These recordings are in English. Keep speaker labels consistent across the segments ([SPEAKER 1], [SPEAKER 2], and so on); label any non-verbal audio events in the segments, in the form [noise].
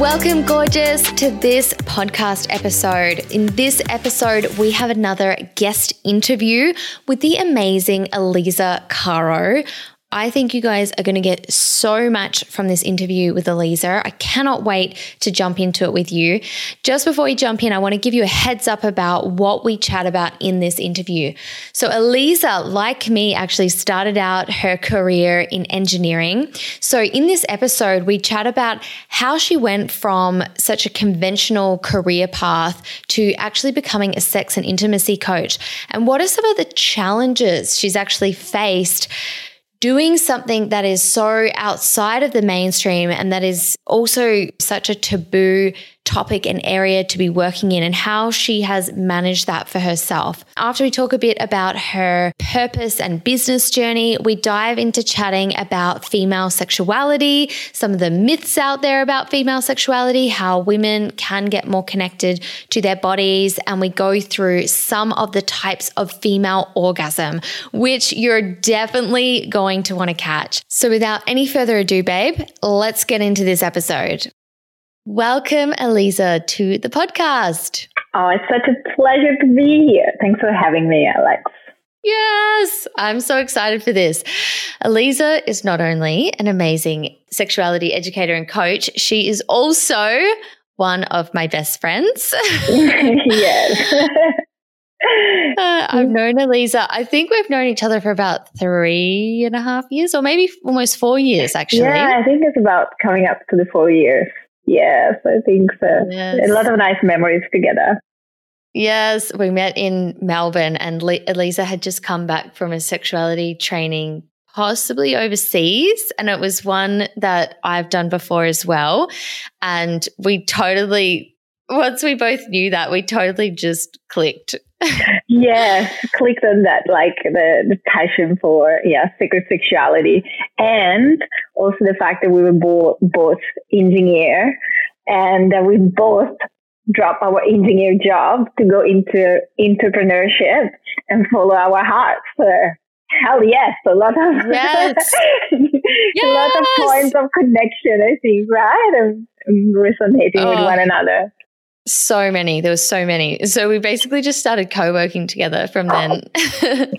[SPEAKER 1] Welcome, gorgeous, to this podcast episode. In this episode, we have another guest interview with the amazing Eliza Caro. I think you guys are going to get so much from this interview with Eliza. I cannot wait to jump into it with you. Just before we jump in, I want to give you a heads up about what we chat about in this interview. So, Eliza, like me, actually started out her career in engineering. So, in this episode, we chat about how she went from such a conventional career path to actually becoming a sex and intimacy coach. And what are some of the challenges she's actually faced? Doing something that is so outside of the mainstream and that is also such a taboo topic and area to be working in and how she has managed that for herself. After we talk a bit about her purpose and business journey, we dive into chatting about female sexuality, some of the myths out there about female sexuality, how women can get more connected to their bodies, and we go through some of the types of female orgasm, which you're definitely going to want to catch. So without any further ado, babe, let's get into this episode. Welcome, Eliza, to the podcast.
[SPEAKER 2] Oh, it's such a pleasure to be here. Thanks for having me, Alex.
[SPEAKER 1] Yes, I'm so excited for this. Eliza is not only an amazing sexuality educator and coach, she is also one of my best friends. [laughs]
[SPEAKER 2] yes.
[SPEAKER 1] Uh, I've known Eliza. I think we've known each other for about three and a half years, or maybe almost four years, actually.
[SPEAKER 2] Yeah, I think it's about coming up to the four years. Yes, I think so. Yes. A lot of nice memories together.
[SPEAKER 1] Yes, we met in Melbourne, and Eliza had just come back from a sexuality training, possibly overseas. And it was one that I've done before as well. And we totally, once we both knew that, we totally just clicked.
[SPEAKER 2] Yes, clicked on that, like the, the passion for yeah sacred sexuality, and also the fact that we were both both engineer, and that we both drop our engineer job to go into entrepreneurship and follow our hearts. So, hell yes, a lot of [laughs]
[SPEAKER 1] yes.
[SPEAKER 2] a lot of points of connection. I think right, and resonating oh. with one another.
[SPEAKER 1] So many. There was so many. So we basically just started co-working together from then, [laughs]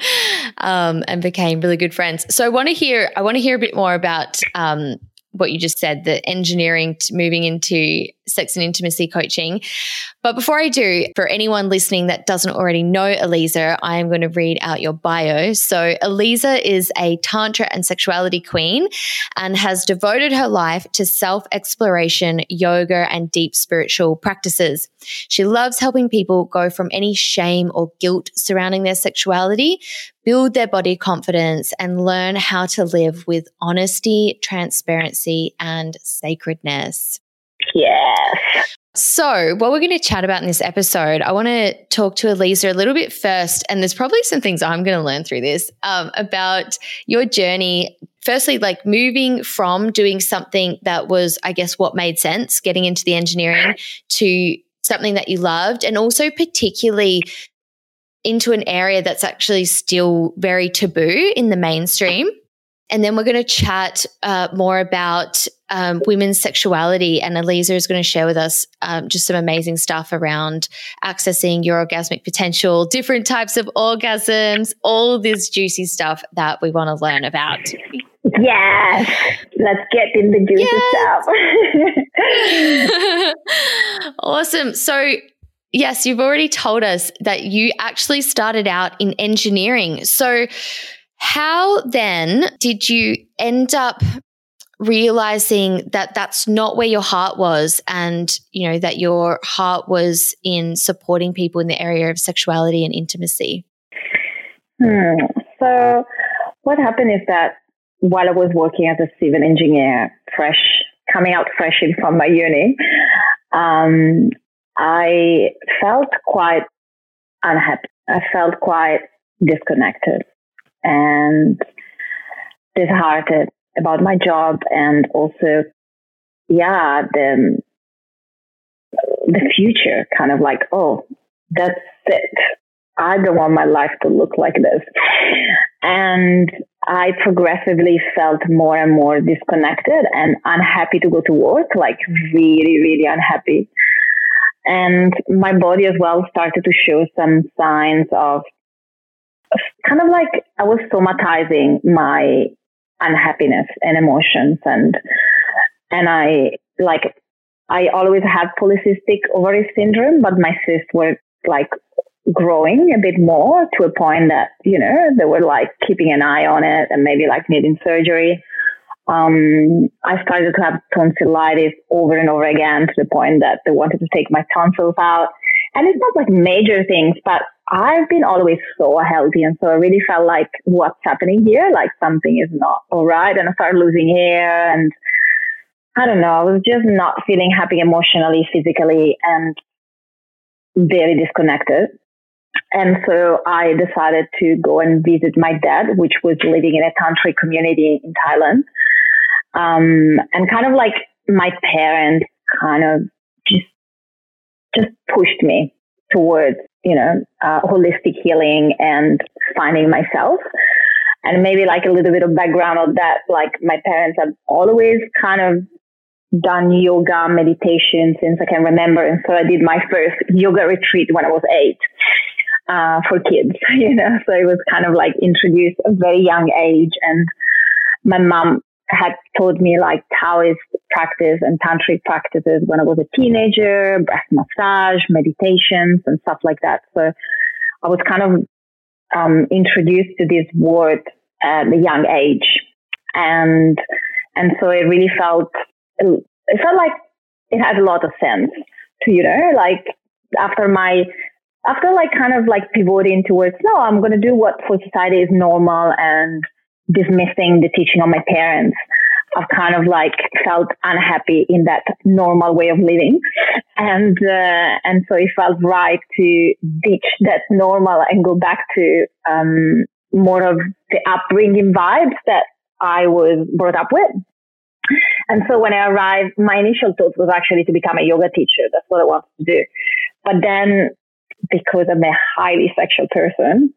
[SPEAKER 1] um, and became really good friends. So I want to hear. I want to hear a bit more about um, what you just said, the engineering moving into sex and intimacy coaching. But before I do, for anyone listening that doesn't already know Eliza, I am going to read out your bio. So, Eliza is a Tantra and sexuality queen and has devoted her life to self exploration, yoga, and deep spiritual practices. She loves helping people go from any shame or guilt surrounding their sexuality, build their body confidence, and learn how to live with honesty, transparency, and sacredness.
[SPEAKER 2] Yes.
[SPEAKER 1] So, what we're going to chat about in this episode, I want to talk to Eliza a little bit first. And there's probably some things I'm going to learn through this um, about your journey. Firstly, like moving from doing something that was, I guess, what made sense, getting into the engineering to something that you loved, and also particularly into an area that's actually still very taboo in the mainstream. And then we're going to chat uh, more about um, women's sexuality. And Eliza is going to share with us um, just some amazing stuff around accessing your orgasmic potential, different types of orgasms, all this juicy stuff that we want to learn about.
[SPEAKER 2] Yes, let's get in the juicy
[SPEAKER 1] yes. stuff. [laughs] awesome. So, yes, you've already told us that you actually started out in engineering. So, How then did you end up realizing that that's not where your heart was and you know that your heart was in supporting people in the area of sexuality and intimacy.
[SPEAKER 2] Hmm. so what happened is that while i was working as a civil engineer fresh coming out fresh in from my uni um, i felt quite unhappy. I felt quite disconnected and disheartened about my job and also, yeah, the the future. Kind of like, oh, that's it. I don't want my life to look like this. And I progressively felt more and more disconnected and unhappy to go to work, like really, really unhappy. And my body as well started to show some signs of kind of like I was somatizing my unhappiness and emotions and and I like I always had polycystic ovary syndrome, but my cysts were like growing a bit more to a point that, you know, they were like keeping an eye on it and maybe like needing surgery. Um, I started to have tonsillitis over and over again to the point that they wanted to take my tonsils out. And it's not like major things, but I've been always so healthy. And so I really felt like what's happening here? Like something is not all right. And I started losing hair and I don't know. I was just not feeling happy emotionally, physically, and very disconnected. And so I decided to go and visit my dad, which was living in a tantric community in Thailand. Um, and kind of like my parents kind of just, just pushed me towards you know, uh, holistic healing and finding myself. And maybe like a little bit of background of that, like my parents have always kind of done yoga meditation since I can remember. And so I did my first yoga retreat when I was eight. Uh, for kids, [laughs] you know, so it was kind of like introduced a very young age. And my mom had taught me like Taoist practice and tantric practices when I was a teenager, breath massage, meditations, and stuff like that. So I was kind of um, introduced to this word at a young age, and and so it really felt it felt like it had a lot of sense to you know like after my after like kind of like pivoting towards no i'm going to do what for society is normal and dismissing the teaching of my parents. I've kind of like felt unhappy in that normal way of living, and uh, and so it felt right to ditch that normal and go back to um, more of the upbringing vibes that I was brought up with. And so when I arrived, my initial thought was actually to become a yoga teacher. That's what I wanted to do. But then, because I'm a highly sexual person,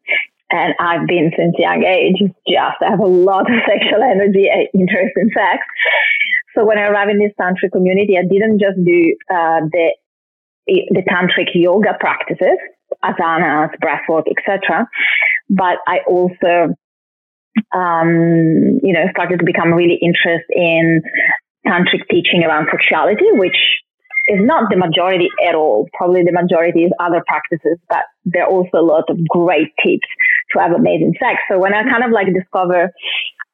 [SPEAKER 2] and I've been since young age just have a lot of [laughs] sexual energy and interest in sex. So when I arrived in this tantric community, I didn't just do uh, the the tantric yoga practices, asanas, breathwork, etc., but I also, um, you know, started to become really interested in tantric teaching around sexuality, which is not the majority at all. Probably the majority is other practices, but there are also a lot of great tips to have amazing sex. So when I kind of like discover,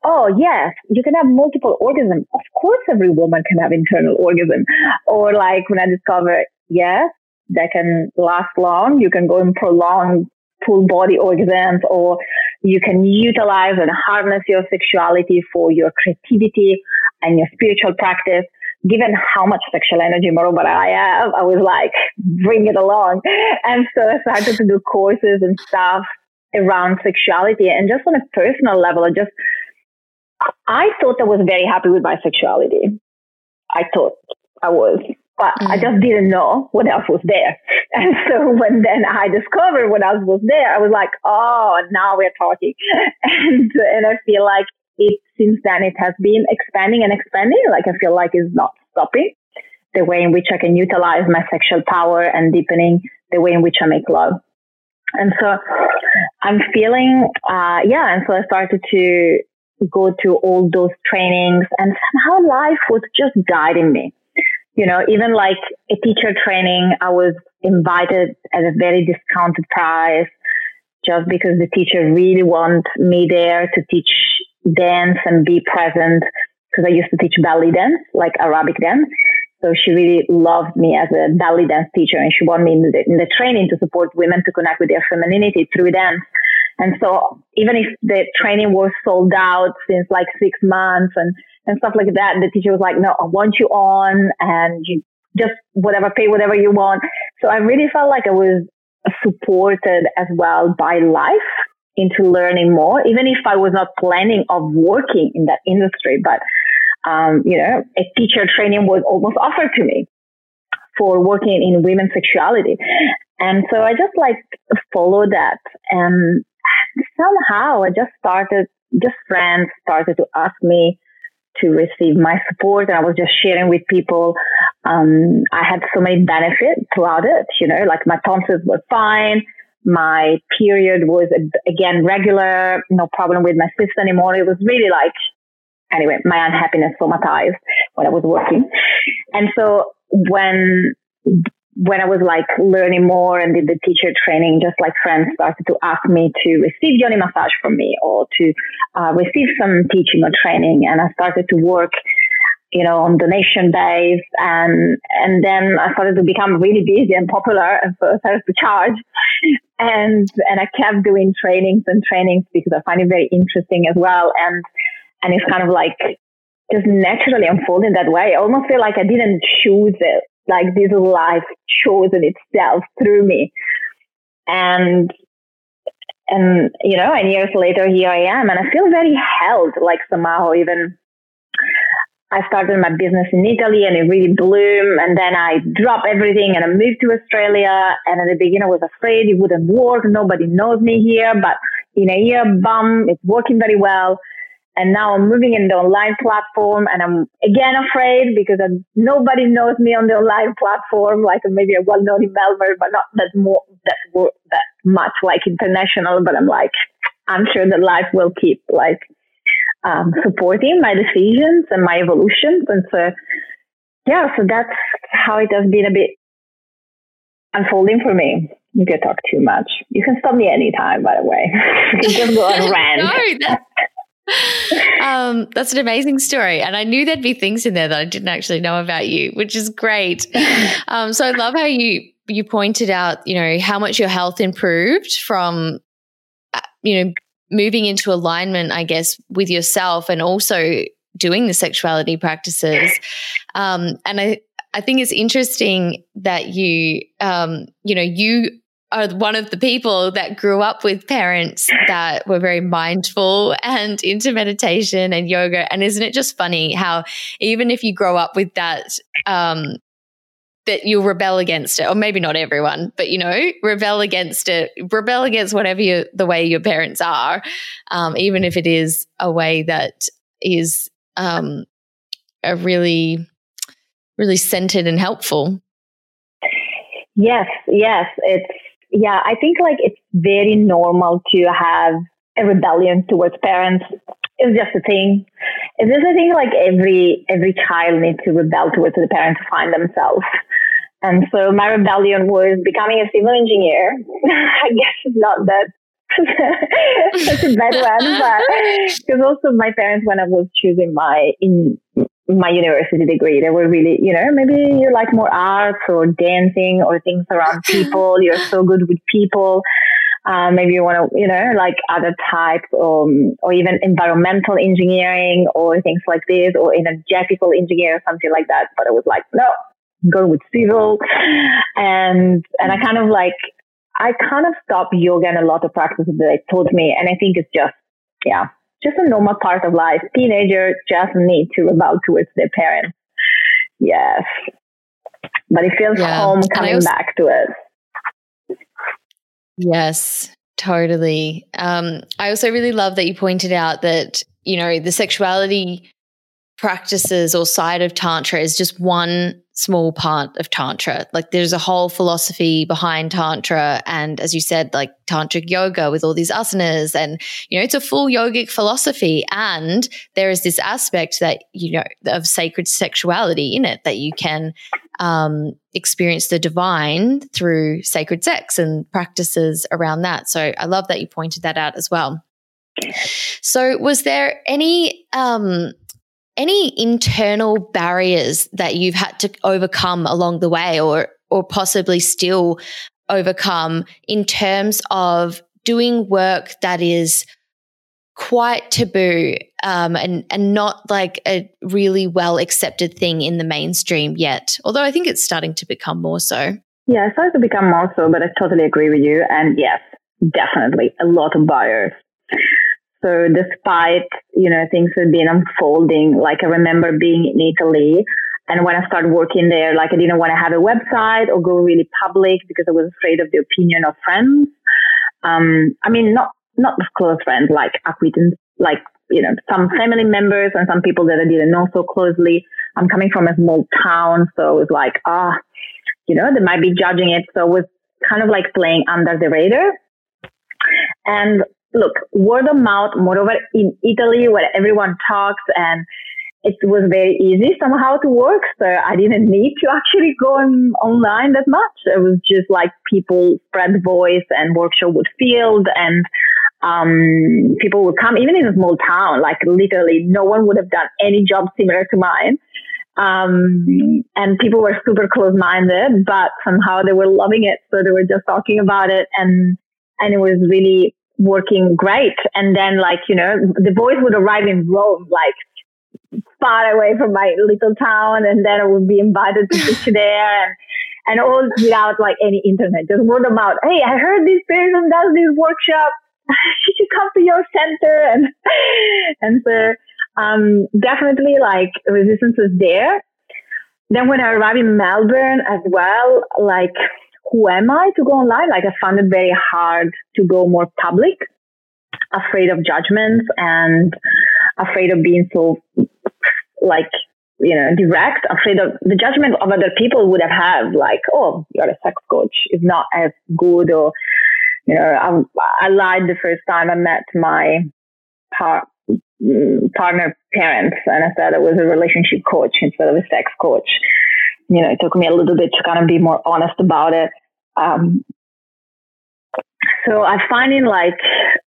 [SPEAKER 2] oh yes, you can have multiple orgasms. Of course, every woman can have internal orgasm. Or like when I discover, yes, that can last long. You can go and prolong full body orgasms or you can utilize and harness your sexuality for your creativity and your spiritual practice. Given how much sexual energy, moreover, I have, I was like, bring it along. And so I started to do courses and stuff around sexuality and just on a personal level, I just, I thought I was very happy with my sexuality. I thought I was, but mm. I just didn't know what else was there. [laughs] And so when then I discovered what else was there, I was like, oh, now we're talking. [laughs] And, and I feel like it, since then, it has been expanding and expanding. Like I feel like it's not stopping the way in which I can utilize my sexual power and deepening the way in which I make love. And so I'm feeling, uh, yeah. And so I started to go to all those trainings and somehow life was just guiding me. You know, even like a teacher training, I was invited at a very discounted price just because the teacher really want me there to teach dance and be present because I used to teach belly dance, like Arabic dance. So she really loved me as a belly dance teacher and she wanted me in the, in the training to support women to connect with their femininity through dance. And so even if the training was sold out since like six months and, and stuff like that, the teacher was like, no, I want you on and you just whatever, pay whatever you want. So I really felt like I was supported as well by life into learning more, even if I was not planning of working in that industry, but um, you know, a teacher training was almost offered to me for working in women's sexuality. And so I just like followed that. And somehow I just started, just friends started to ask me to receive my support. And I was just sharing with people. Um, I had so many benefits throughout it, you know, like my tonsils were fine. My period was again regular, no problem with my cyst anymore. It was really like anyway, my unhappiness somatized when I was working. And so when when I was like learning more and did the teacher training, just like friends started to ask me to receive yoni massage from me or to uh, receive some teaching or training, and I started to work, you know, on donation base, and and then I started to become really busy and popular, and so I started to charge, and and I kept doing trainings and trainings because I find it very interesting as well, and and it's kind of like just naturally unfolding that way. I almost feel like I didn't choose it. Like this life chosen itself through me. And and you know, and years later here I am and I feel very held, like somehow even I started my business in Italy and it really bloomed. And then I dropped everything and I moved to Australia. And at the beginning, I was afraid it wouldn't work. Nobody knows me here. But in a year, bum, it's working very well. And now I'm moving in the online platform and I'm again afraid because I'm, nobody knows me on the online platform. Like maybe I'm well known in Melbourne, but not that more, that, that much like international. But I'm like, I'm sure that life will keep like, um, supporting my decisions and my evolutions. And so, yeah, so that's how it has been a bit unfolding for me. You can talk too much. You can stop me anytime, by the way. [laughs] just go on [laughs] rant.
[SPEAKER 1] no, um, that's an amazing story. And I knew there'd be things in there that I didn't actually know about you, which is great. [laughs] Um, so I love how you you pointed out, you know, how much your health improved from, uh, you know, moving into alignment, I guess, with yourself and also doing the sexuality practices. Um, and I, I think it's interesting that you, um, you know, you are one of the people that grew up with parents that were very mindful and into meditation and yoga. And isn't it just funny how even if you grow up with that, um, that you'll rebel against it, or maybe not everyone, but you know, rebel against it, rebel against whatever you, the way your parents are, um, even if it is a way that is um, a really, really centered and helpful.
[SPEAKER 2] Yes, yes, it's yeah, I think like it's very normal to have a rebellion towards parents. It's just a thing. It's just a thing like every every child needs to rebel towards the parents to find themselves. And so my rebellion was becoming a civil engineer. [laughs] I guess it's not that [laughs] such a bad one, but [laughs] because also my parents, when I was choosing my in my university degree. They were really, you know, maybe you like more arts or dancing or things around people. You're so good with people. Uh, maybe you want to, you know, like other types, um, or even environmental engineering or things like this, or energetical engineer or something like that. But I was like, no, go with civil, and and I kind of like, I kind of stopped yoga and a lot of practices that they taught me, and I think it's just, yeah, just a normal part of life. Teenagers just need to rebel towards their parents. Yes. But it feels yeah. home coming also, back to it.
[SPEAKER 1] Yes, totally. Um, I also really love that you pointed out that, you know, the sexuality practices or side of Tantra is just one small part of Tantra. Like there's a whole philosophy behind Tantra. And as you said, like Tantric yoga with all these asanas and, you know, it's a full yogic philosophy. And there is this aspect that, you know, of sacred sexuality in it that you can um, experience the divine through sacred sex and practices around that. So I love that you pointed that out as well. So, was there any um, any internal barriers that you've had to overcome along the way, or or possibly still overcome in terms of doing work that is quite taboo um, and and not like a really well accepted thing in the mainstream yet. Although I think it's starting to become more so.
[SPEAKER 2] Yeah, it's starting to become more so, but I totally agree with you. And yes, definitely a lot of buyers. So despite, you know, things have been unfolding, like I remember being in Italy and when I started working there, like I didn't want to have a website or go really public because I was afraid of the opinion of friends. Um, I mean, not, not close friends, like acquaintances, like, you know, some family members and some people that I didn't know so closely. I'm coming from a small town. So it was like, ah, oh, you know, they might be judging it. So it was kind of like playing under the radar. And look, word of mouth, moreover in Italy where everyone talks and it was very easy somehow to work. So I didn't need to [laughs] actually go on, online that much. It was just like people spread voice and workshop would field and um, people would come, even in a small town, like literally no one would have done any job similar to mine. Um, and people were super close minded, but somehow they were loving it. So they were just talking about it and, and it was really working great. And then like, you know, the boys would arrive in Rome, like far away from my little town. And then I would be invited to teach [laughs] there and, and all without like any internet, just word of mouth. Hey, I heard this person does this workshop. [laughs] She Should you come to your center? And, [laughs] and so, um, definitely like resistance was there. Then when I arrived in Melbourne as well, like who am I to go online? Like I found it very hard to go more public, afraid of judgments and afraid of being so like you know direct, afraid of the judgment of other people would have had like, oh, you're a sex coach is not as good or you know I, I lied the first time I met my par- partner parents and I said I was a relationship coach instead of a sex coach you know, it took me a little bit to kind of be more honest about it. Um, so I'm finding like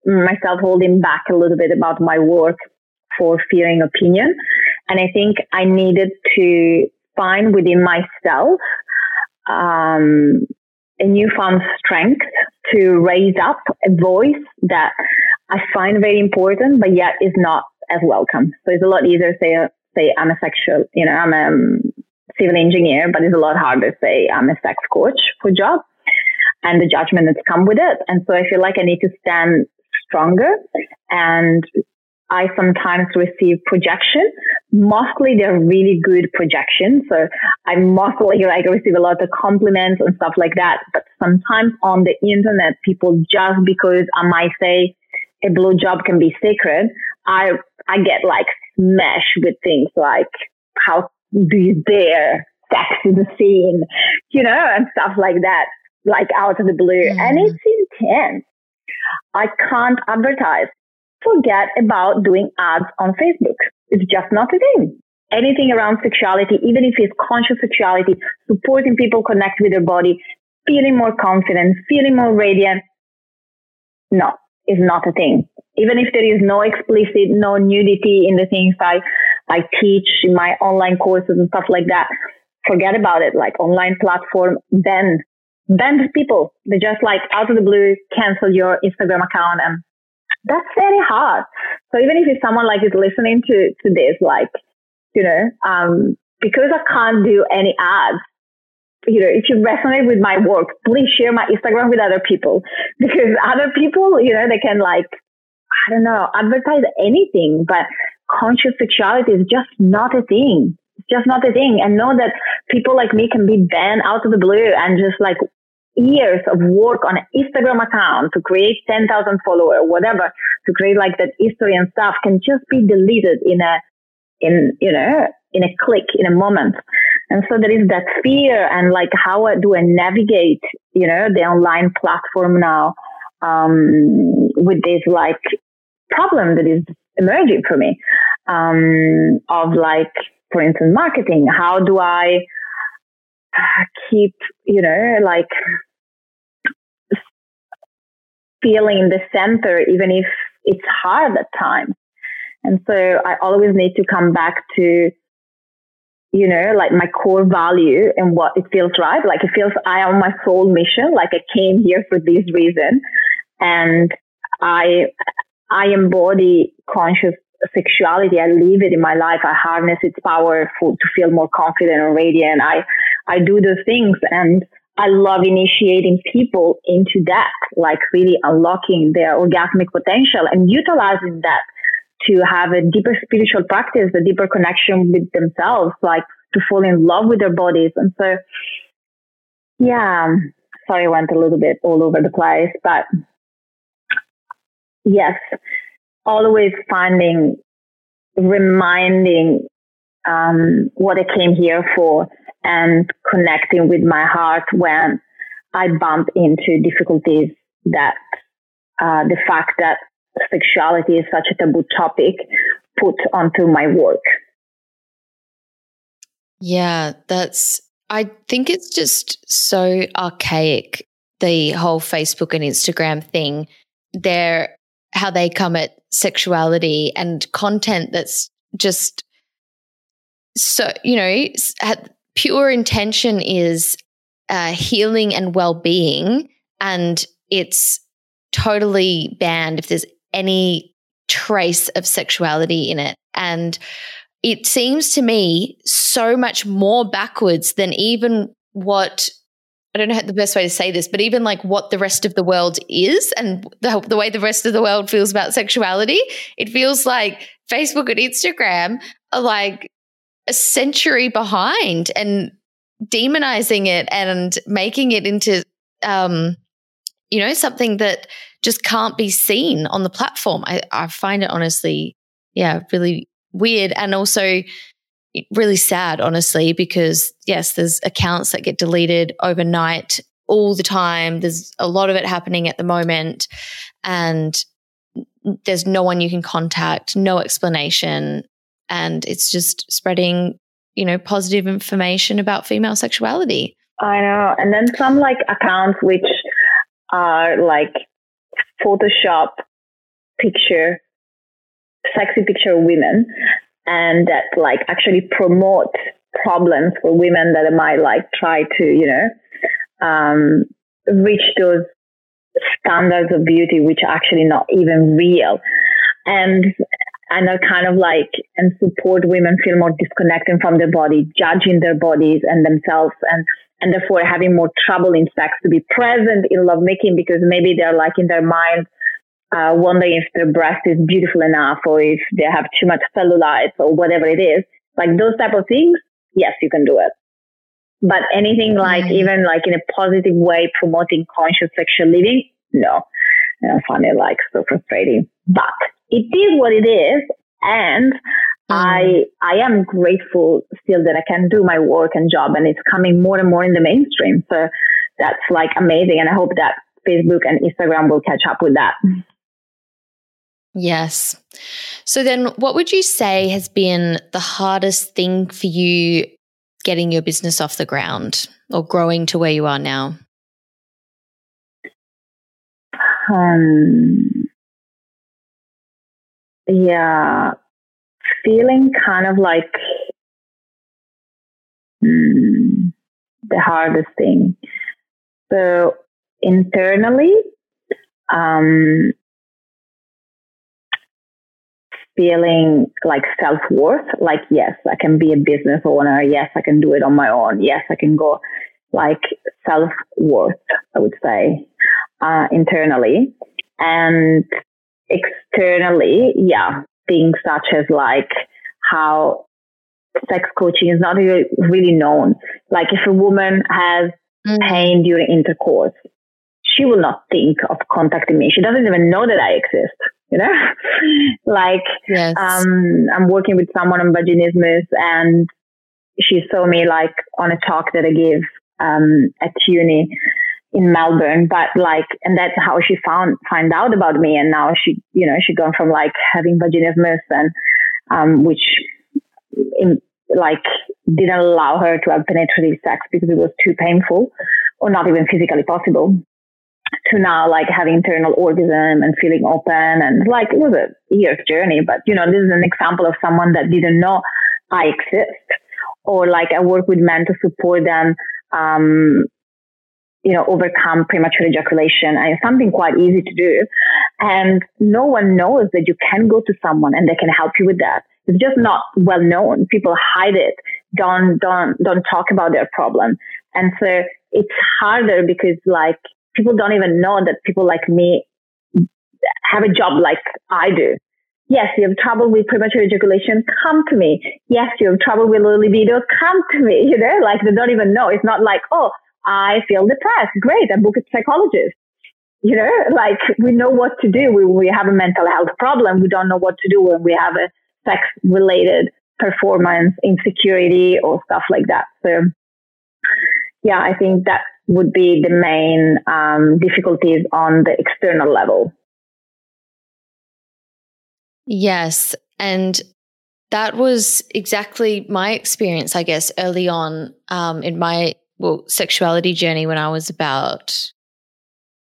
[SPEAKER 2] myself holding back a little bit about my work for fearing opinion. And I think I needed to find within myself um, a newfound strength to raise up a voice that I find very important, but yet is not as welcome. So it's a lot easier to say, say I'm a sexual, you know, I'm a civil engineer, but it's a lot harder to say I'm a sex coach for job and the judgment that's come with it. And so I feel like I need to stand stronger and I sometimes receive projection. Mostly they're really good projections. So I mostly like receive a lot of compliments and stuff like that. But sometimes on the internet, people just because I might say a blue job can be sacred, I I get like smashed with things like how do you dare sex in the scene, you know, and stuff like that like out of the blue. Mm. And it's intense. I can't advertise. Forget about doing ads on Facebook. It's just not a thing. Anything around sexuality, even if it's conscious sexuality, supporting people connect with their body, feeling more confident, feeling more radiant. No, is not a thing. Even if there is no explicit, no nudity in the things I, I teach in my online courses and stuff like that, forget about it. Like online platform, then banned people. They just like out of the blue cancel your Instagram account and that's very hard. So even if it's someone like is listening to, to this, like, you know, um, because I can't do any ads, you know, if you resonate with my work, please share my Instagram with other people [laughs] because other people, you know, they can like, I don't know, advertise anything, but conscious sexuality is just not a thing. It's just not a thing. And know that people like me can be banned out of the blue and just like years of work on an Instagram account to create 10,000 followers, whatever, to create like that history and stuff can just be deleted in a, in, you know, in a click, in a moment. And so there is that fear and like, how do I navigate, you know, the online platform now, um, with this like problem that is emerging for me, um, of like, for instance, marketing. How do I keep, you know, like feeling in the center, even if it's hard at times. And so I always need to come back to, you know, like my core value and what it feels right. Like it feels I am my soul mission. Like I came here for this reason. And I, I embody conscious sexuality. I live it in my life. I harness its power for, to feel more confident and radiant. I, I do those things and I love initiating people into that, like really unlocking their orgasmic potential and utilizing that to have a deeper spiritual practice, a deeper connection with themselves, like to fall in love with their bodies. And so, yeah, sorry, I went a little bit all over the place, but yes, always finding, reminding um, what I came here for and connecting with my heart when I bump into difficulties that uh, the fact that sexuality is such a taboo topic put onto my work.
[SPEAKER 1] Yeah, that's, I think it's just so archaic, the whole Facebook and Instagram thing. They're, how they come at sexuality and content that's just so, you know, pure intention is uh, healing and well being, and it's totally banned if there's any trace of sexuality in it. And it seems to me so much more backwards than even what I don't know the best way to say this, but even like what the rest of the world is and the, the way the rest of the world feels about sexuality, it feels like Facebook and Instagram are like a century behind and demonizing it and making it into um, you know something that just can't be seen on the platform. I, I find it honestly yeah really weird. And also really sad honestly because yes there's accounts that get deleted overnight all the time there's a lot of it happening at the moment and there's no one you can contact no explanation and it's just spreading, you know, positive information about female sexuality.
[SPEAKER 2] I know. And then some like accounts which are like Photoshop picture, sexy picture of women, and that like actually promote problems for women that might like try to, you know, um, reach those standards of beauty which are actually not even real. And and are kind of like and support women feel more disconnected from their body, judging their bodies and themselves and and therefore having more trouble in sex to be present in lovemaking because maybe they're like in their mind uh, wondering if their breast is beautiful enough or if they have too much cellulite or whatever it is. Like those type of things, yes, you can do it. But anything like mm-hmm. even like in a positive way promoting conscious sexual living, no. I find it like so frustrating. But it is what it is. And mm. I, I am grateful still that I can do my work and job and it's coming more and more in the mainstream. So that's like amazing. And I hope that Facebook and Instagram will catch up with that.
[SPEAKER 1] Yes. So then what would you say has been the hardest thing for you getting your business off the ground or growing to where you are now?
[SPEAKER 2] Um, yeah, feeling kind of like mm, the hardest thing. So internally, um, feeling like self worth, like, yes, I can be a business owner. Yes, I can do it on my own. Yes, I can go like self worth, I would say, uh, internally. And externally, yeah, things such as like how sex coaching is not really known. Like if a woman has mm. pain during intercourse, she will not think of contacting me. She doesn't even know that I exist. You know? [laughs] like,
[SPEAKER 1] yes.
[SPEAKER 2] um, I'm working with someone on vaginismus and she saw me like on a talk that I gave, um, at uni in Melbourne, but like, and that's how she found, find out about me. And now she, you know, she gone from like having vaginismus and, um, which in, like didn't allow her to have penetrative sex because it was too painful or not even physically possible to now like having internal orgasm and feeling open and like it was a year's journey but you know this is an example of someone that didn't know i exist or like i work with men to support them um, you know overcome premature ejaculation. And something quite easy to do. And no one knows that you can go to someone and they can help you with that. It's just not well known. People hide it. Don't don't don't talk about their problem. And so it's harder because like people don't even know that people like me have a job like I do. Yes, you have trouble with premature ejaculation, come to me. Yes, you have trouble with low libido, come to me. You know, like they don't even know. It's not like, oh, I feel depressed. Great, I book a psychologist. You know, like we know what to do when we have a mental health problem. We don't know what to do when we have a sex related performance insecurity or stuff like that. So yeah, I think that would be the main um, difficulties on the external level.
[SPEAKER 1] Yes. And that was exactly my experience, I guess, early on um, in my well sexuality journey when I was about,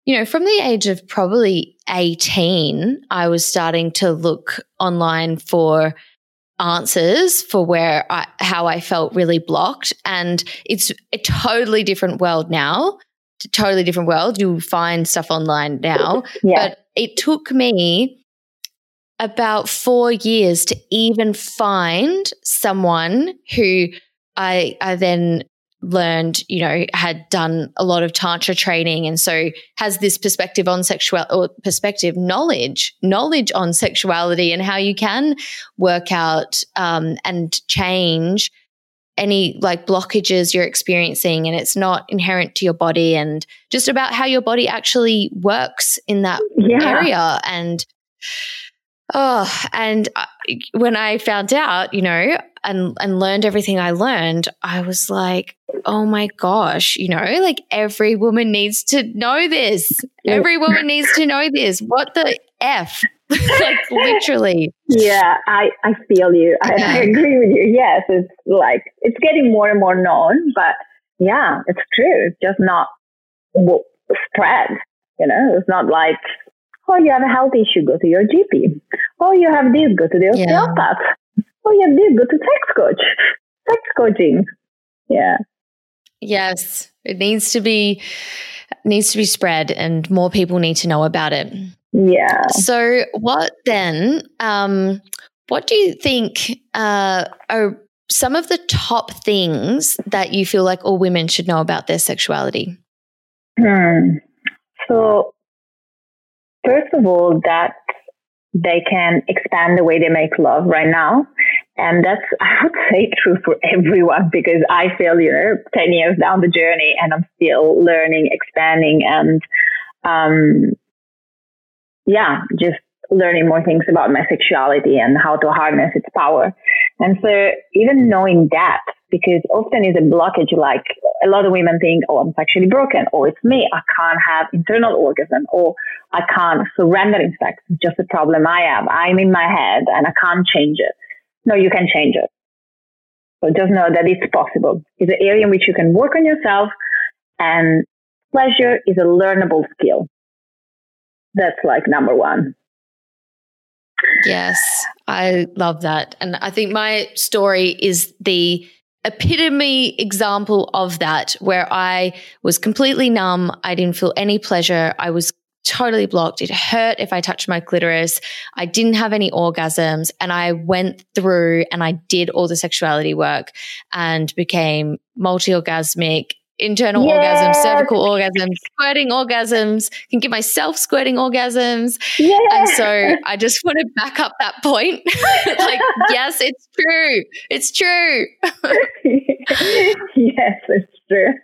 [SPEAKER 1] you know, from the age of probably 18, I was starting to look online for answers for where I, how I felt really blocked. And it's a totally different world now. Totally different world. You find stuff online now. [laughs] Yeah. But it took me about four years to even find someone who I, I then learned, you know, had done a lot of tantra training and so has this perspective on sexual or perspective knowledge, knowledge on sexuality and how you can work out um, and change any like blockages you're experiencing and it's not inherent to your body and just about how your body actually works in that yeah. area and Oh, and uh, when I found out, you know, and and learned everything I learned, I was like, oh my gosh, you know, like every woman needs to know this. Every woman needs to know this. What the f? [laughs] like literally.
[SPEAKER 2] Yeah, I I feel you. I, I agree with you. Yes, it's like it's getting more and more known, but yeah, it's true. It's just not spread. You know, it's not like Oh, you have a health issue, go to your GP. Oh, you have this, go to the osteopath. Oh, yeah, this, go to sex coach. Sex coaching. Yeah.
[SPEAKER 1] Yes. It needs to be needs to be spread and more people need to know about it.
[SPEAKER 2] Yeah.
[SPEAKER 1] So what then um what do you think uh, are some of the top things that you feel like all women should know about their sexuality?
[SPEAKER 2] Hmm. So First of all, that they can expand the way they make love right now. And that's, [laughs] I would say, true for everyone because I feel, you know, 10 years down the journey and I'm still learning, expanding, and, um, yeah, just learning more things about my sexuality and how to harness its power. And so even knowing that, because often is a blockage, like a lot of women think, oh, I'm sexually broken, or it's me, I can't have internal orgasm, or I can't surrender in sex. It's just a problem I have. I'm in my head and I can't change it. No, you can change it. So just know that it's possible. It's an area in which you can work on yourself and pleasure is a learnable skill. That's like number one.
[SPEAKER 1] Yes, I love that. And I think my story is the epitome example of that, where I was completely numb. I didn't feel any pleasure. I was totally blocked. It hurt if I touched my clitoris. I didn't have any orgasms. And I went through and I did all the sexuality work and became multi orgasmic internal yes. orgasms, cervical orgasms, squirting orgasms, can give myself squirting orgasms. Yes. And so I just want to back up that point. [laughs] like, yes, it's true. It's true. [laughs]
[SPEAKER 2] yes, it's true.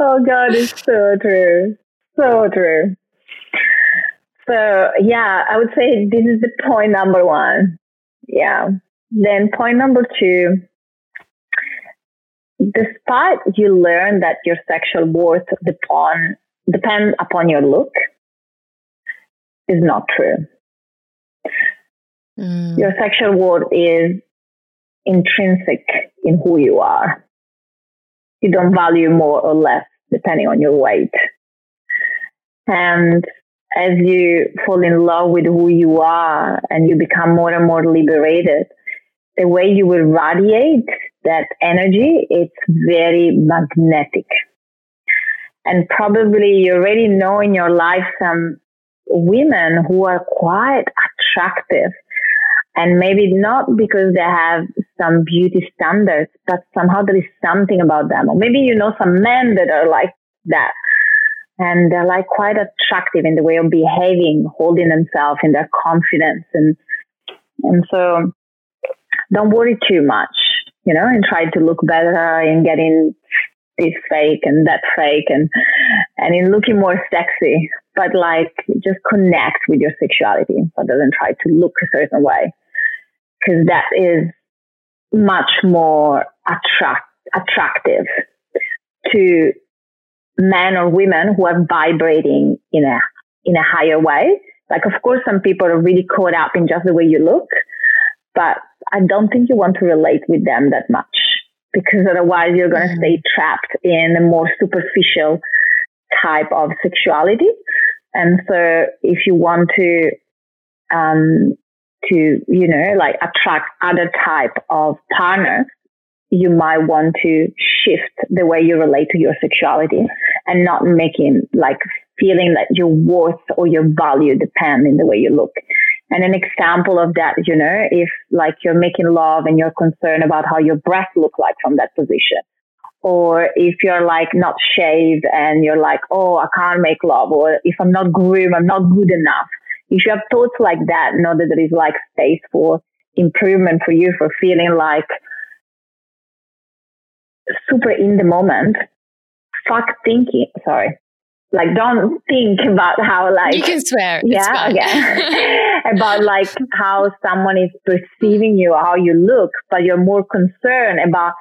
[SPEAKER 2] Oh God, it's so true. So true. So yeah, I would say this is the point number one. Yeah. Then point number two, despite you learn that your sexual worth depend, depend upon your look, is not true. Mm. Your sexual worth is intrinsic in who you are. You don't value more or less depending on your weight. And as you fall in love with who you are and you become more and more liberated, the way you will radiate that energy, it's very magnetic. And probably you already know in your life some women who are quite attractive and maybe not because they have some beauty standards, but somehow there is something about them. Or maybe you know some men that are like that. And they're like quite attractive in the way of behaving, holding themselves in their confidence. And, and so don't worry too much, you know, and try to look better and getting this fake and that fake and, and in looking more sexy, but like just connect with your sexuality rather than try to look a certain way because that is much more attract, attractive to men or women who are vibrating in a in a higher way. Like, of course, some people are really caught up in just the way you look, but I don't think you want to relate with them that much because otherwise you're going to stay mm-hmm. trapped in a more superficial type of sexuality. And so, if you want to um, to, you know, like attract other type of partners, you might want to shift the way you relate to your sexuality and not making like feeling that your worth or your value depend in the way you look. And an example of that, you know, if like you're making love and you're concerned about how your breasts look like from that position. Or if you're like not shaved and you're like, oh, I can't make love. Or if I'm not groomed, I'm not good enough if you have thoughts like that, know that there is like space for improvement for you for feeling like super in the moment. Fuck thinking, sorry. Like don't think about how like
[SPEAKER 1] you can swear.
[SPEAKER 2] Yeah, [laughs] about like how someone is perceiving you, how you look, but you're more concerned about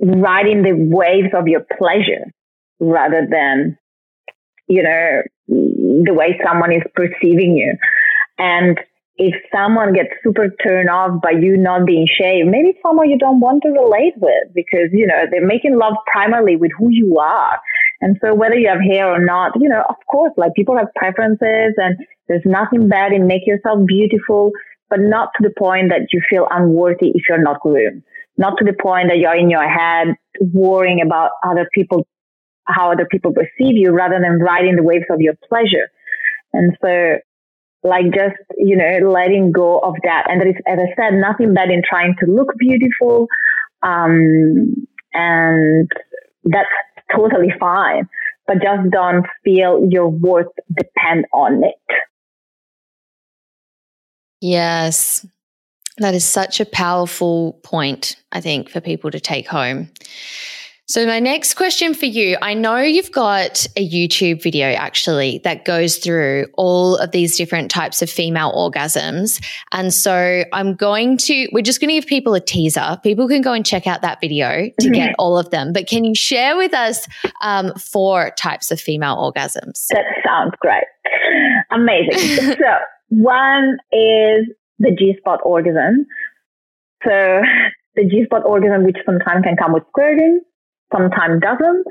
[SPEAKER 2] riding the waves of your pleasure rather than you know the way someone is perceiving you. And if someone gets super turned off by you not being shaved, maybe someone you don't want to relate with because, you know, they're making love primarily with who you are. And so whether you have hair or not, you know, of course, like people have preferences and there's nothing bad in make yourself beautiful, but not to the point that you feel unworthy if you're not groomed. Not to the point that you're in your head worrying about other people how other people perceive you rather than riding the waves of your pleasure. And so, like, just, you know, letting go of that. And there is, as I said, nothing bad in trying to look beautiful. Um, and that's totally fine, but just don't feel your worth depend on it.
[SPEAKER 1] Yes. That is such a powerful point, I think, for people to take home. So, my next question for you I know you've got a YouTube video actually that goes through all of these different types of female orgasms. And so, I'm going to, we're just going to give people a teaser. People can go and check out that video to mm-hmm. get all of them. But can you share with us um, four types of female orgasms?
[SPEAKER 2] That sounds great. Amazing. [laughs] so, one is the G spot orgasm. So, the G spot orgasm, which sometimes can come with squirting, sometimes doesn't.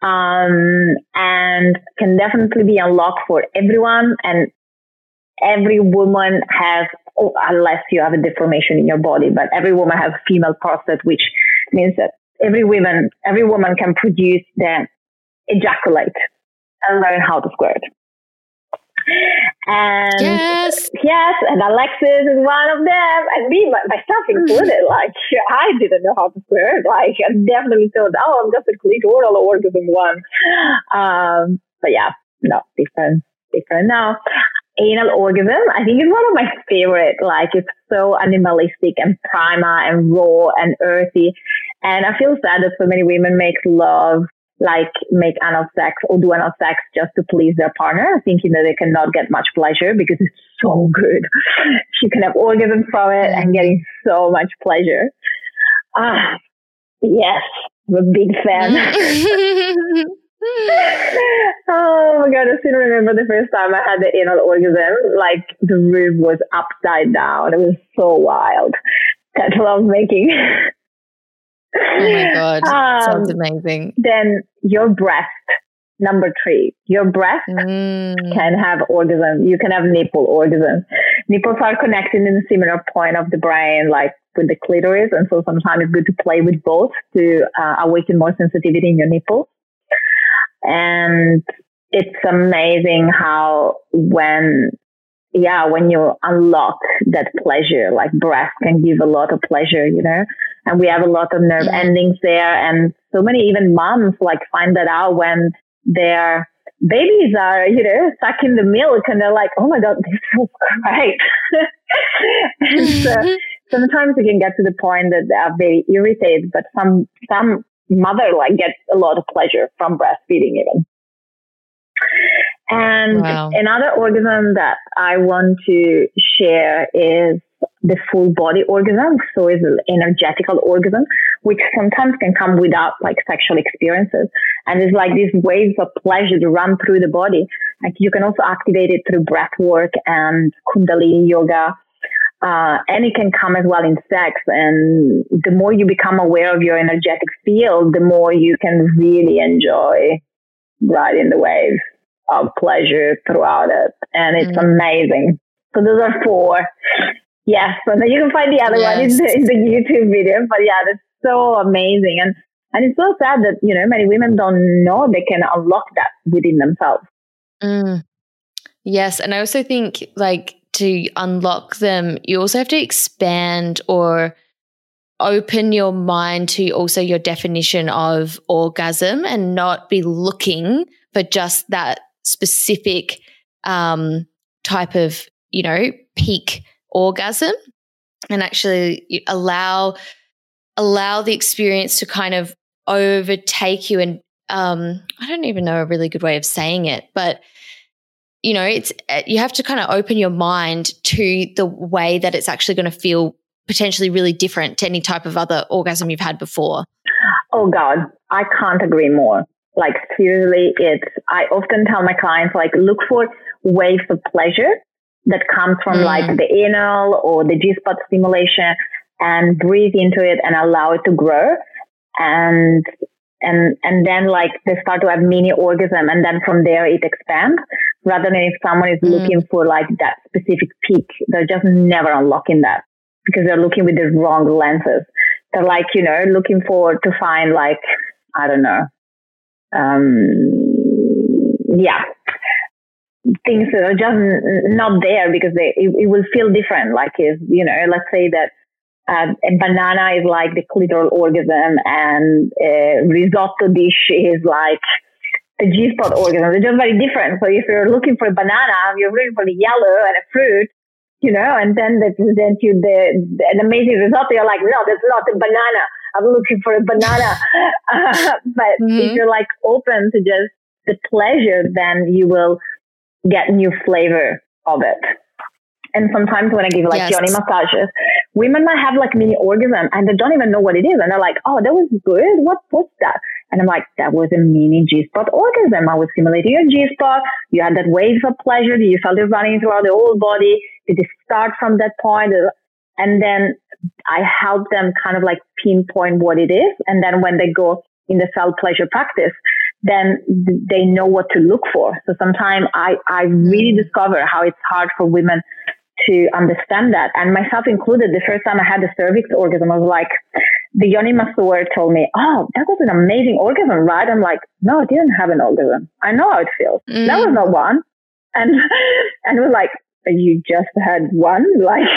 [SPEAKER 2] Um, and can definitely be unlocked for everyone. And every woman has, oh, unless you have a deformation in your body, but every woman has female prostate, which means that every woman, every woman can produce the ejaculate and learn how to squirt. And
[SPEAKER 1] yes,
[SPEAKER 2] yes, and Alexis is one of them, and me myself included. like I didn't know how to swear. Like I definitely thought, oh, I'm just a clitoral orgasm one. Um, but yeah, no, different, different now. Anal orgasm, I think is one of my favorite. Like it's so animalistic and primal and raw and earthy. And I feel sad that so many women make love like make anal sex or do anal sex just to please their partner, thinking that they cannot get much pleasure because it's so good. She can have orgasm from it and getting so much pleasure. Ah, yes, I'm a big fan. [laughs] oh my god, I still remember the first time I had the anal orgasm. Like the room was upside down. It was so wild. That love making. [laughs]
[SPEAKER 1] oh my god, [laughs] um, sounds amazing.
[SPEAKER 2] Then your breast, number three. Your breast mm. can have orgasm. You can have nipple orgasm. Nipples are connected in a similar point of the brain, like with the clitoris, and so sometimes it's good to play with both to uh, awaken more sensitivity in your nipples. And it's amazing how when yeah, when you unlock that pleasure, like breath can give a lot of pleasure, you know, and we have a lot of nerve mm-hmm. endings there. And so many even moms like find that out when their babies are, you know, sucking the milk and they're like, oh my God, this feels great. [laughs] and so sometimes we can get to the point that they are very irritated, but some, some mother like get a lot of pleasure from breastfeeding even. And wow. another orgasm that I want to share is the full body orgasm. So it's an energetical orgasm, which sometimes can come without like sexual experiences. And it's like these waves of pleasure to run through the body. Like you can also activate it through breath work and kundalini yoga. Uh, and it can come as well in sex. And the more you become aware of your energetic field, the more you can really enjoy riding the waves of pleasure throughout it. And it's mm. amazing. So those are four. Yes. And then you can find the other yes. one in the, in the YouTube video. But yeah, that's so amazing. And, and it's so sad that, you know, many women don't know they can unlock that within themselves.
[SPEAKER 1] Mm. Yes. And I also think like to unlock them, you also have to expand or open your mind to also your definition of orgasm and not be looking for just that specific um, type of, you know, peak orgasm and actually allow allow the experience to kind of overtake you and um, I don't even know a really good way of saying it, but you know, it's uh, you have to kind of open your mind to the way that it's actually going to feel potentially really different to any type of other orgasm you've had before.
[SPEAKER 2] Oh God, I can't agree more. Like seriously, it's, I often tell my clients, like, look for waves of pleasure that comes from mm. like the anal or the G spot stimulation and breathe into it and allow it to grow. And, and, and then like they start to have mini orgasm and then from there it expands rather than if someone is mm. looking for like that specific peak, they're just never unlocking that because they're looking with the wrong lenses. They're like, you know, looking for to find like, I don't know, um, yeah, things that are just not there because they, it, it, will feel different. Like if, you know, let's say that uh, a banana is like the clitoral orgasm and a risotto dish is like the G-spot orgasm. They're just very different. So if you're looking for a banana, you're looking for the yellow and a fruit, you know, and then they present you the, the an amazing result. You're like, no, that's not a banana. I'm looking for a banana. [laughs] uh, but mm-hmm. if you're like open to just the pleasure, then you will get new flavor of it. And sometimes when I give like yes. yoni massages, women might have like mini orgasm and they don't even know what it is. And they're like, oh, that was good. What, was that? And I'm like, that was a mini G-spot orgasm. I was stimulating your G-spot. You had that wave of pleasure. Do you felt it running throughout the whole body. Did it start from that point? And then I help them kind of like pinpoint what it is. And then when they go in the self pleasure practice, then they know what to look for. So sometimes I, I really mm. discover how it's hard for women to understand that. And myself included, the first time I had the cervix orgasm, I was like, the yoni masseur told me, Oh, that was an amazing orgasm, right? I'm like, no, I didn't have an orgasm. I know how it feels. Mm. That was not one. And, [laughs] and it was like, you just had one. [laughs] Like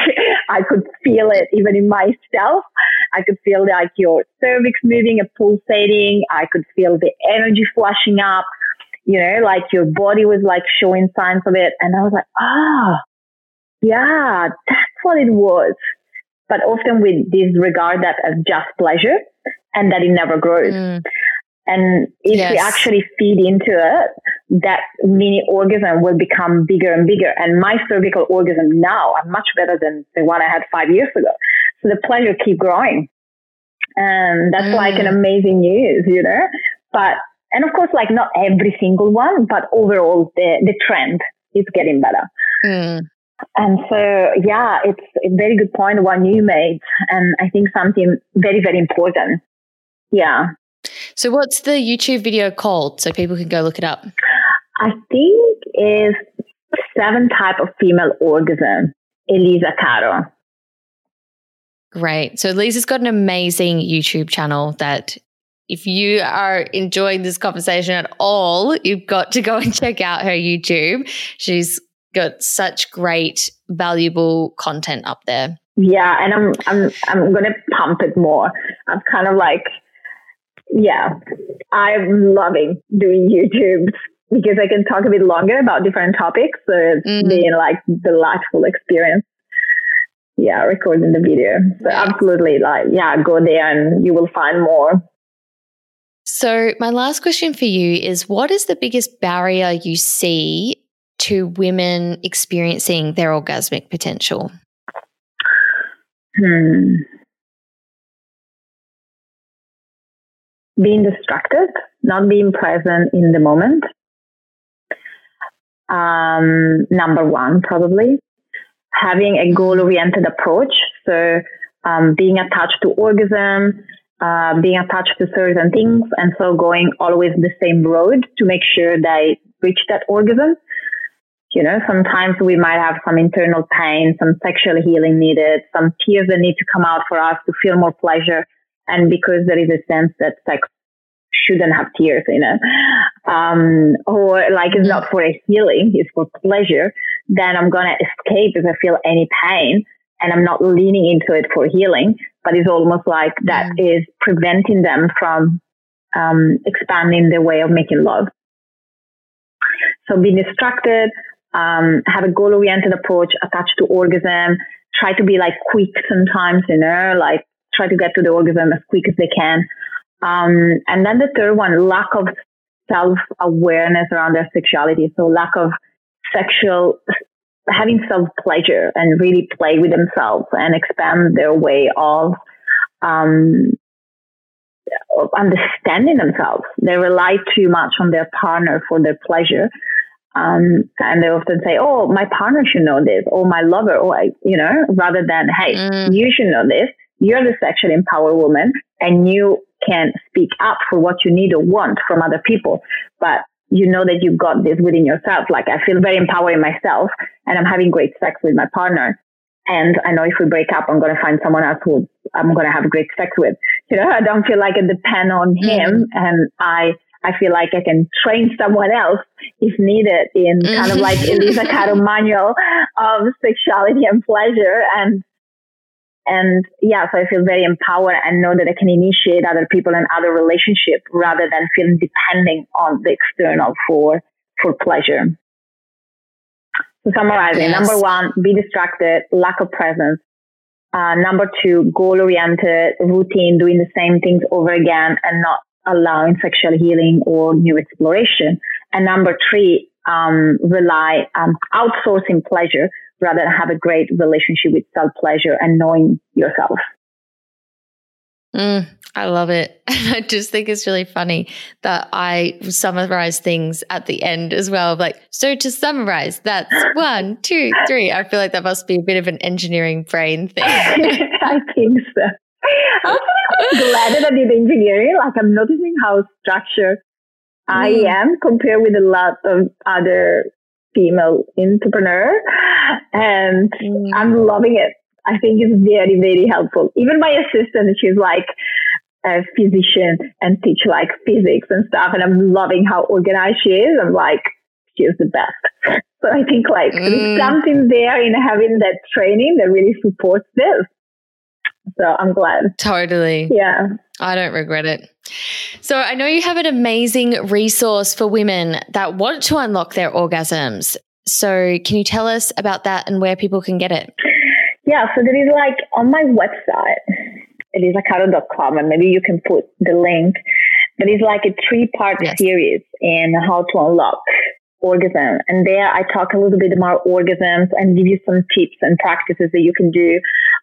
[SPEAKER 2] I could feel it even in myself. I could feel like your cervix moving and pulsating. I could feel the energy flushing up. You know, like your body was like showing signs of it. And I was like, ah, oh, yeah, that's what it was. But often we disregard that as just pleasure and that it never grows. Mm. And if yes. we actually feed into it, that mini orgasm will become bigger and bigger. And my cervical orgasm now are much better than the one I had five years ago. So the pleasure keep growing. And that's mm. like an amazing news, you know? But, and of course, like not every single one, but overall the, the trend is getting better. Mm. And so, yeah, it's a very good point one you made. And I think something very, very important. Yeah.
[SPEAKER 1] So, what's the YouTube video called so people can go look it up?
[SPEAKER 2] I think is seven type of female orgasm. Eliza Caro.
[SPEAKER 1] Great. So Lisa's got an amazing YouTube channel that if you are enjoying this conversation at all, you've got to go and [laughs] check out her YouTube. She's got such great, valuable content up there.
[SPEAKER 2] Yeah, and I'm I'm I'm gonna pump it more. I'm kind of like, yeah, I'm loving doing YouTube because I can talk a bit longer about different topics. So it's mm-hmm. being like delightful experience. Yeah, recording the video. So absolutely, like, yeah, go there and you will find more.
[SPEAKER 1] So my last question for you is: What is the biggest barrier you see to women experiencing their orgasmic potential?
[SPEAKER 2] Hmm. Being distracted, not being present in the moment. Um, number one, probably. Having a goal oriented approach. So, um, being attached to orgasm, uh, being attached to certain things, and so going always the same road to make sure they reach that orgasm. You know, sometimes we might have some internal pain, some sexual healing needed, some tears that need to come out for us to feel more pleasure. And because there is a sense that sex shouldn't have tears in it, um, or like it's not for a healing, it's for pleasure, then I'm going to escape if I feel any pain and I'm not leaning into it for healing, but it's almost like that mm. is preventing them from um, expanding their way of making love. So being distracted, um, have a goal oriented approach attached to orgasm, try to be like quick sometimes, you know, like try to get to the orgasm as quick as they can. Um, and then the third one, lack of self awareness around their sexuality. So lack of sexual, having self pleasure and really play with themselves and expand their way of, um, of understanding themselves. They rely too much on their partner for their pleasure um, and they often say, "Oh, my partner should know this," or "My lover," or you know, rather than, "Hey, mm. you should know this. You're the sexually empowered woman, and you can speak up for what you need or want from other people." But you know that you've got this within yourself. Like I feel very empowered in myself, and I'm having great sex with my partner. And I know if we break up, I'm going to find someone else who I'm going to have great sex with. You know, I don't feel like I depend on him, mm. and I I feel like I can train someone else if needed in kind of like [laughs] Eliza Caro manual of sexuality and pleasure. And, and yeah, so I feel very empowered and know that I can initiate other people and other relationship rather than feeling depending on the external for, for pleasure. So summarizing, yes. number one, be distracted, lack of presence. Uh, number two, goal oriented, routine, doing the same things over again and not allowing sexual healing or new exploration. And number three, um, rely um, outsourcing pleasure rather than have a great relationship with self pleasure and knowing yourself.
[SPEAKER 1] Mm, I love it. [laughs] I just think it's really funny that I summarize things at the end as well. Like, so to summarize, that's [laughs] one, two, three. I feel like that must be a bit of an engineering brain thing. [laughs]
[SPEAKER 2] I think so. I'm glad that I did engineering. Like I'm noticing how structured mm. I am compared with a lot of other female entrepreneurs, and mm. I'm loving it. I think it's very, very helpful. Even my assistant, she's like a physician and teach like physics and stuff, and I'm loving how organized she is. I'm like, she's the best. [laughs] So I think like mm. there's something there in having that training that really supports this. So I'm glad.
[SPEAKER 1] Totally.
[SPEAKER 2] Yeah.
[SPEAKER 1] I don't regret it. So I know you have an amazing resource for women that want to unlock their orgasms. So can you tell us about that and where people can get it?
[SPEAKER 2] Yeah, so there is like on my website, elizacaro.com, and maybe you can put the link. but it's like a three part yes. series in how to unlock orgasm. And there I talk a little bit about orgasms and give you some tips and practices that you can do.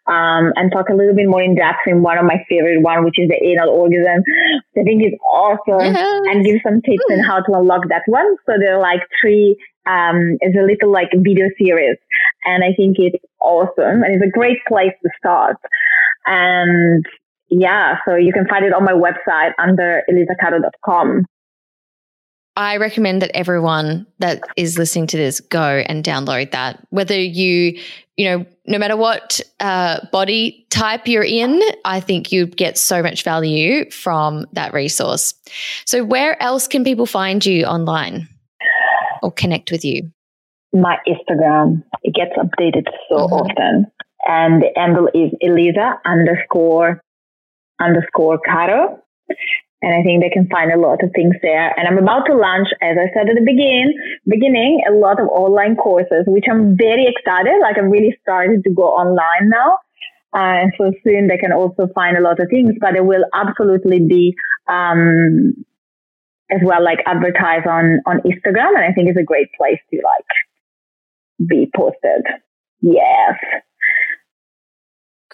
[SPEAKER 2] Um, and talk a little bit more in depth in one of my favorite one, which is the anal orgasm. I think it's awesome yes. and give some tips on how to unlock that one. So there are like three, um, it's a little like video series and I think it's awesome and it's a great place to start. And yeah, so you can find it on my website under elizacaro.com.
[SPEAKER 1] I recommend that everyone that is listening to this go and download that. Whether you, you know, no matter what uh, body type you're in, I think you get so much value from that resource. So, where else can people find you online or connect with you?
[SPEAKER 2] My Instagram. It gets updated so mm-hmm. often. And the handle is Eliza underscore underscore Caro. And I think they can find a lot of things there. And I'm about to launch, as I said at the beginning, beginning, a lot of online courses, which I'm very excited. Like I'm really starting to go online now. Uh, and so soon they can also find a lot of things, but it will absolutely be, um, as well, like advertise on, on Instagram. And I think it's a great place to like be posted. Yes.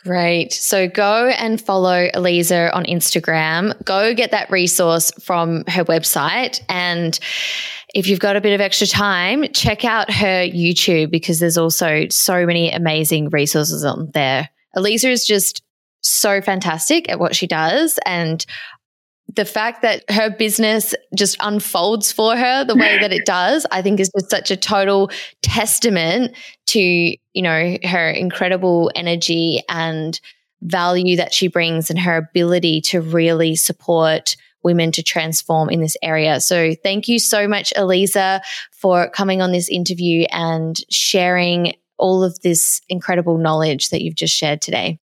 [SPEAKER 1] Great. So go and follow Eliza on Instagram. Go get that resource from her website. And if you've got a bit of extra time, check out her YouTube because there's also so many amazing resources on there. Eliza is just so fantastic at what she does. And the fact that her business just unfolds for her the way that it [laughs] does, I think is just such a total testament to, you know, her incredible energy and value that she brings and her ability to really support women to transform in this area. So thank you so much, Eliza, for coming on this interview and sharing all of this incredible knowledge that you've just shared today.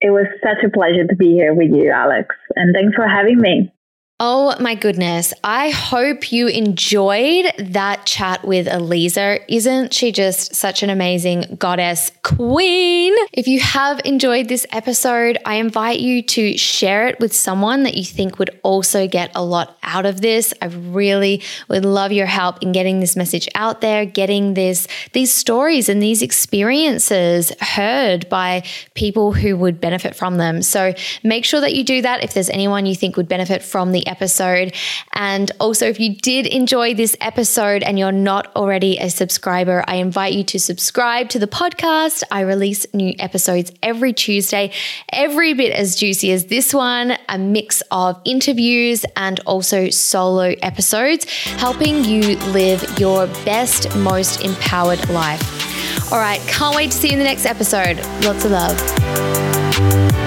[SPEAKER 2] It was such a pleasure to be here with you, Alex. And thanks for having me.
[SPEAKER 1] Oh my goodness. I hope you enjoyed that chat with Eliza. Isn't she just such an amazing goddess queen? If you have enjoyed this episode, I invite you to share it with someone that you think would also get a lot out of this. I really would love your help in getting this message out there, getting this these stories and these experiences heard by people who would benefit from them. So make sure that you do that if there's anyone you think would benefit from episode. And also, if you did enjoy this episode and you're not already a subscriber, I invite you to subscribe to the podcast. I release new episodes every Tuesday, every bit as juicy as this one, a mix of interviews and also solo episodes, helping you live your best, most empowered life. All right, can't wait to see you in the next episode. Lots of love.